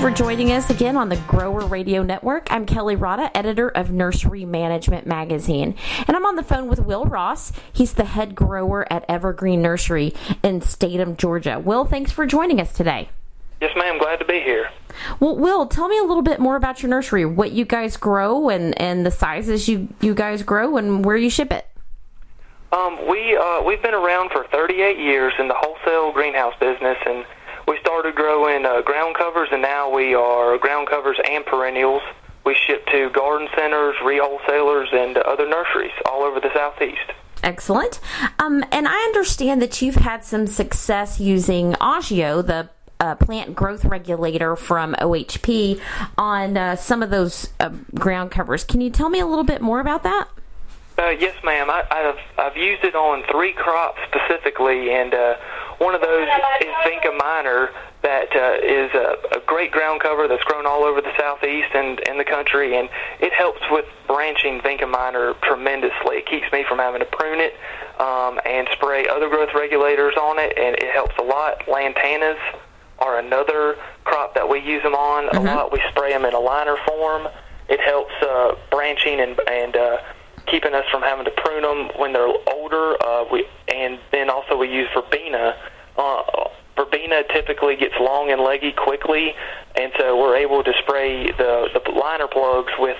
for joining us again on the Grower Radio Network. I'm Kelli Rodda, editor of Nursery Management Magazine. And I'm on the phone with Will Ross. He's the head grower at Evergreen Nursery in Statham, Georgia. Will, thanks for joining us today. Yes, ma'am. Glad to be here. Well, Will, tell me a little bit more about your nursery, what you guys grow and, and the sizes you, you guys grow and where you ship it. Um, we, uh, we've been around for 38 years in the wholesale greenhouse business and we started growing uh, ground covers, and now we are ground covers and perennials. We ship to garden centers, re-wholesalers, and other nurseries all over the southeast. Excellent. Um, and I understand that you've had some success using Augeo, the uh, plant growth regulator from OHP, on uh, some of those uh, ground covers. Can you tell me a little bit more about that? Uh, yes, ma'am. I, have I've used it on three crops specifically, and uh, one of those is Vinca minor that uh, is a, a great ground cover that's grown all over the southeast and in the country, and it helps with branching Vinca minor tremendously. It keeps me from having to prune it um, and spray other growth regulators on it, and it helps a lot. Lantanas are another crop that we use them on mm-hmm. a lot. We spray them in a liner form. It helps uh, branching and and uh, keeping us from having to prune them when they're older. Uh, we and then also we use verbena. Uh, verbena typically gets long and leggy quickly, and so we're able to spray the the liner plugs with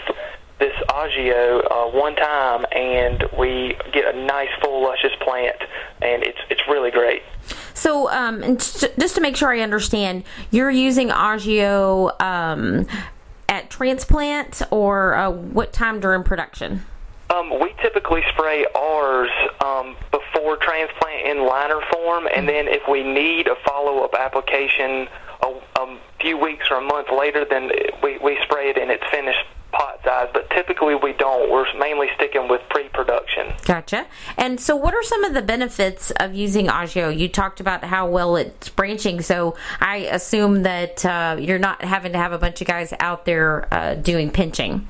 this Augeo uh, one time, and we get a nice full luscious plant, and it's it's really great. So, um, and just to make sure I understand, you're using Augeo um, at transplant, or uh, what time during production? Um, we typically spray ours um, before transplant in liner form, and then if we need a follow-up application a, a few weeks or a month later, then we, we spray it in its finished pot size. But typically we don't. We're mainly sticking with pre-production. Gotcha. And so, what are some of the benefits of using Augeo? You talked about how well it's branching, so I assume that uh, you're not having to have a bunch of guys out there uh, doing pinching.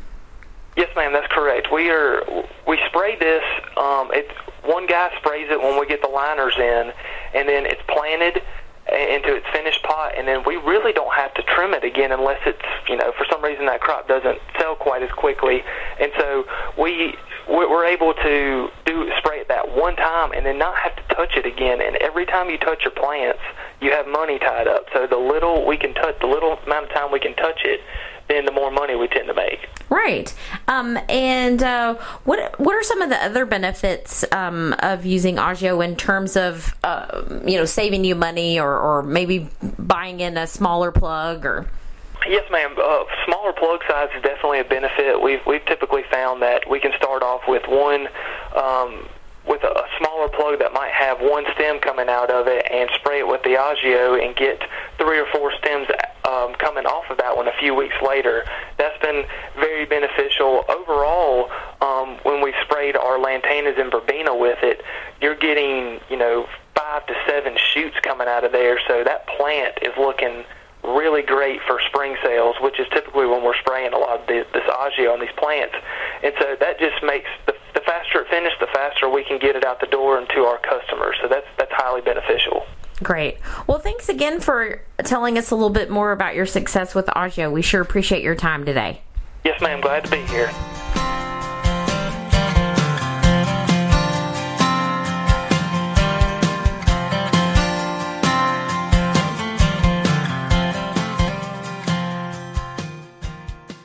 Yes, ma'am. That's correct. We are we spray this. Um, it one guy sprays it when we get the liners in, and then it's planted into its finished pot, and then we really don't have to trim it again unless it's you know for some reason that crop doesn't sell quite as quickly, and so we we're able to do spray it that one time and then not have to touch it again. And every time you touch your plants, you have money tied up. So the little we can touch, the little amount of time we can touch it, then the more money we tend to make. Right. Um, and uh, what what are some of the other benefits um, of using Augeo in terms of uh, you know saving you money or, or maybe buying in a smaller plug or Yes, ma'am. Uh, smaller plug size is definitely a benefit. We've we've typically found that we can start off with one um, with a, a smaller plug that might have one stem coming out of it and spray it with the Augeo and get three or four stems um, coming off of that one a few weeks later. That's been very beneficial. Overall, um, when we sprayed our lantanas and verbena with it, you're getting, you know, five to seven shoots coming out of there. So that plant is looking really great for spring sales, which is typically when we're spraying a lot of this, this Augeo on these plants. And so that just makes the, the faster it finishes, the faster we can get it out the door and to our customers. So that's that's highly beneficial. Great. Well, thanks again for telling us a little bit more about your success with Augeo. We sure appreciate your time today. Yes, ma'am. Glad to be here.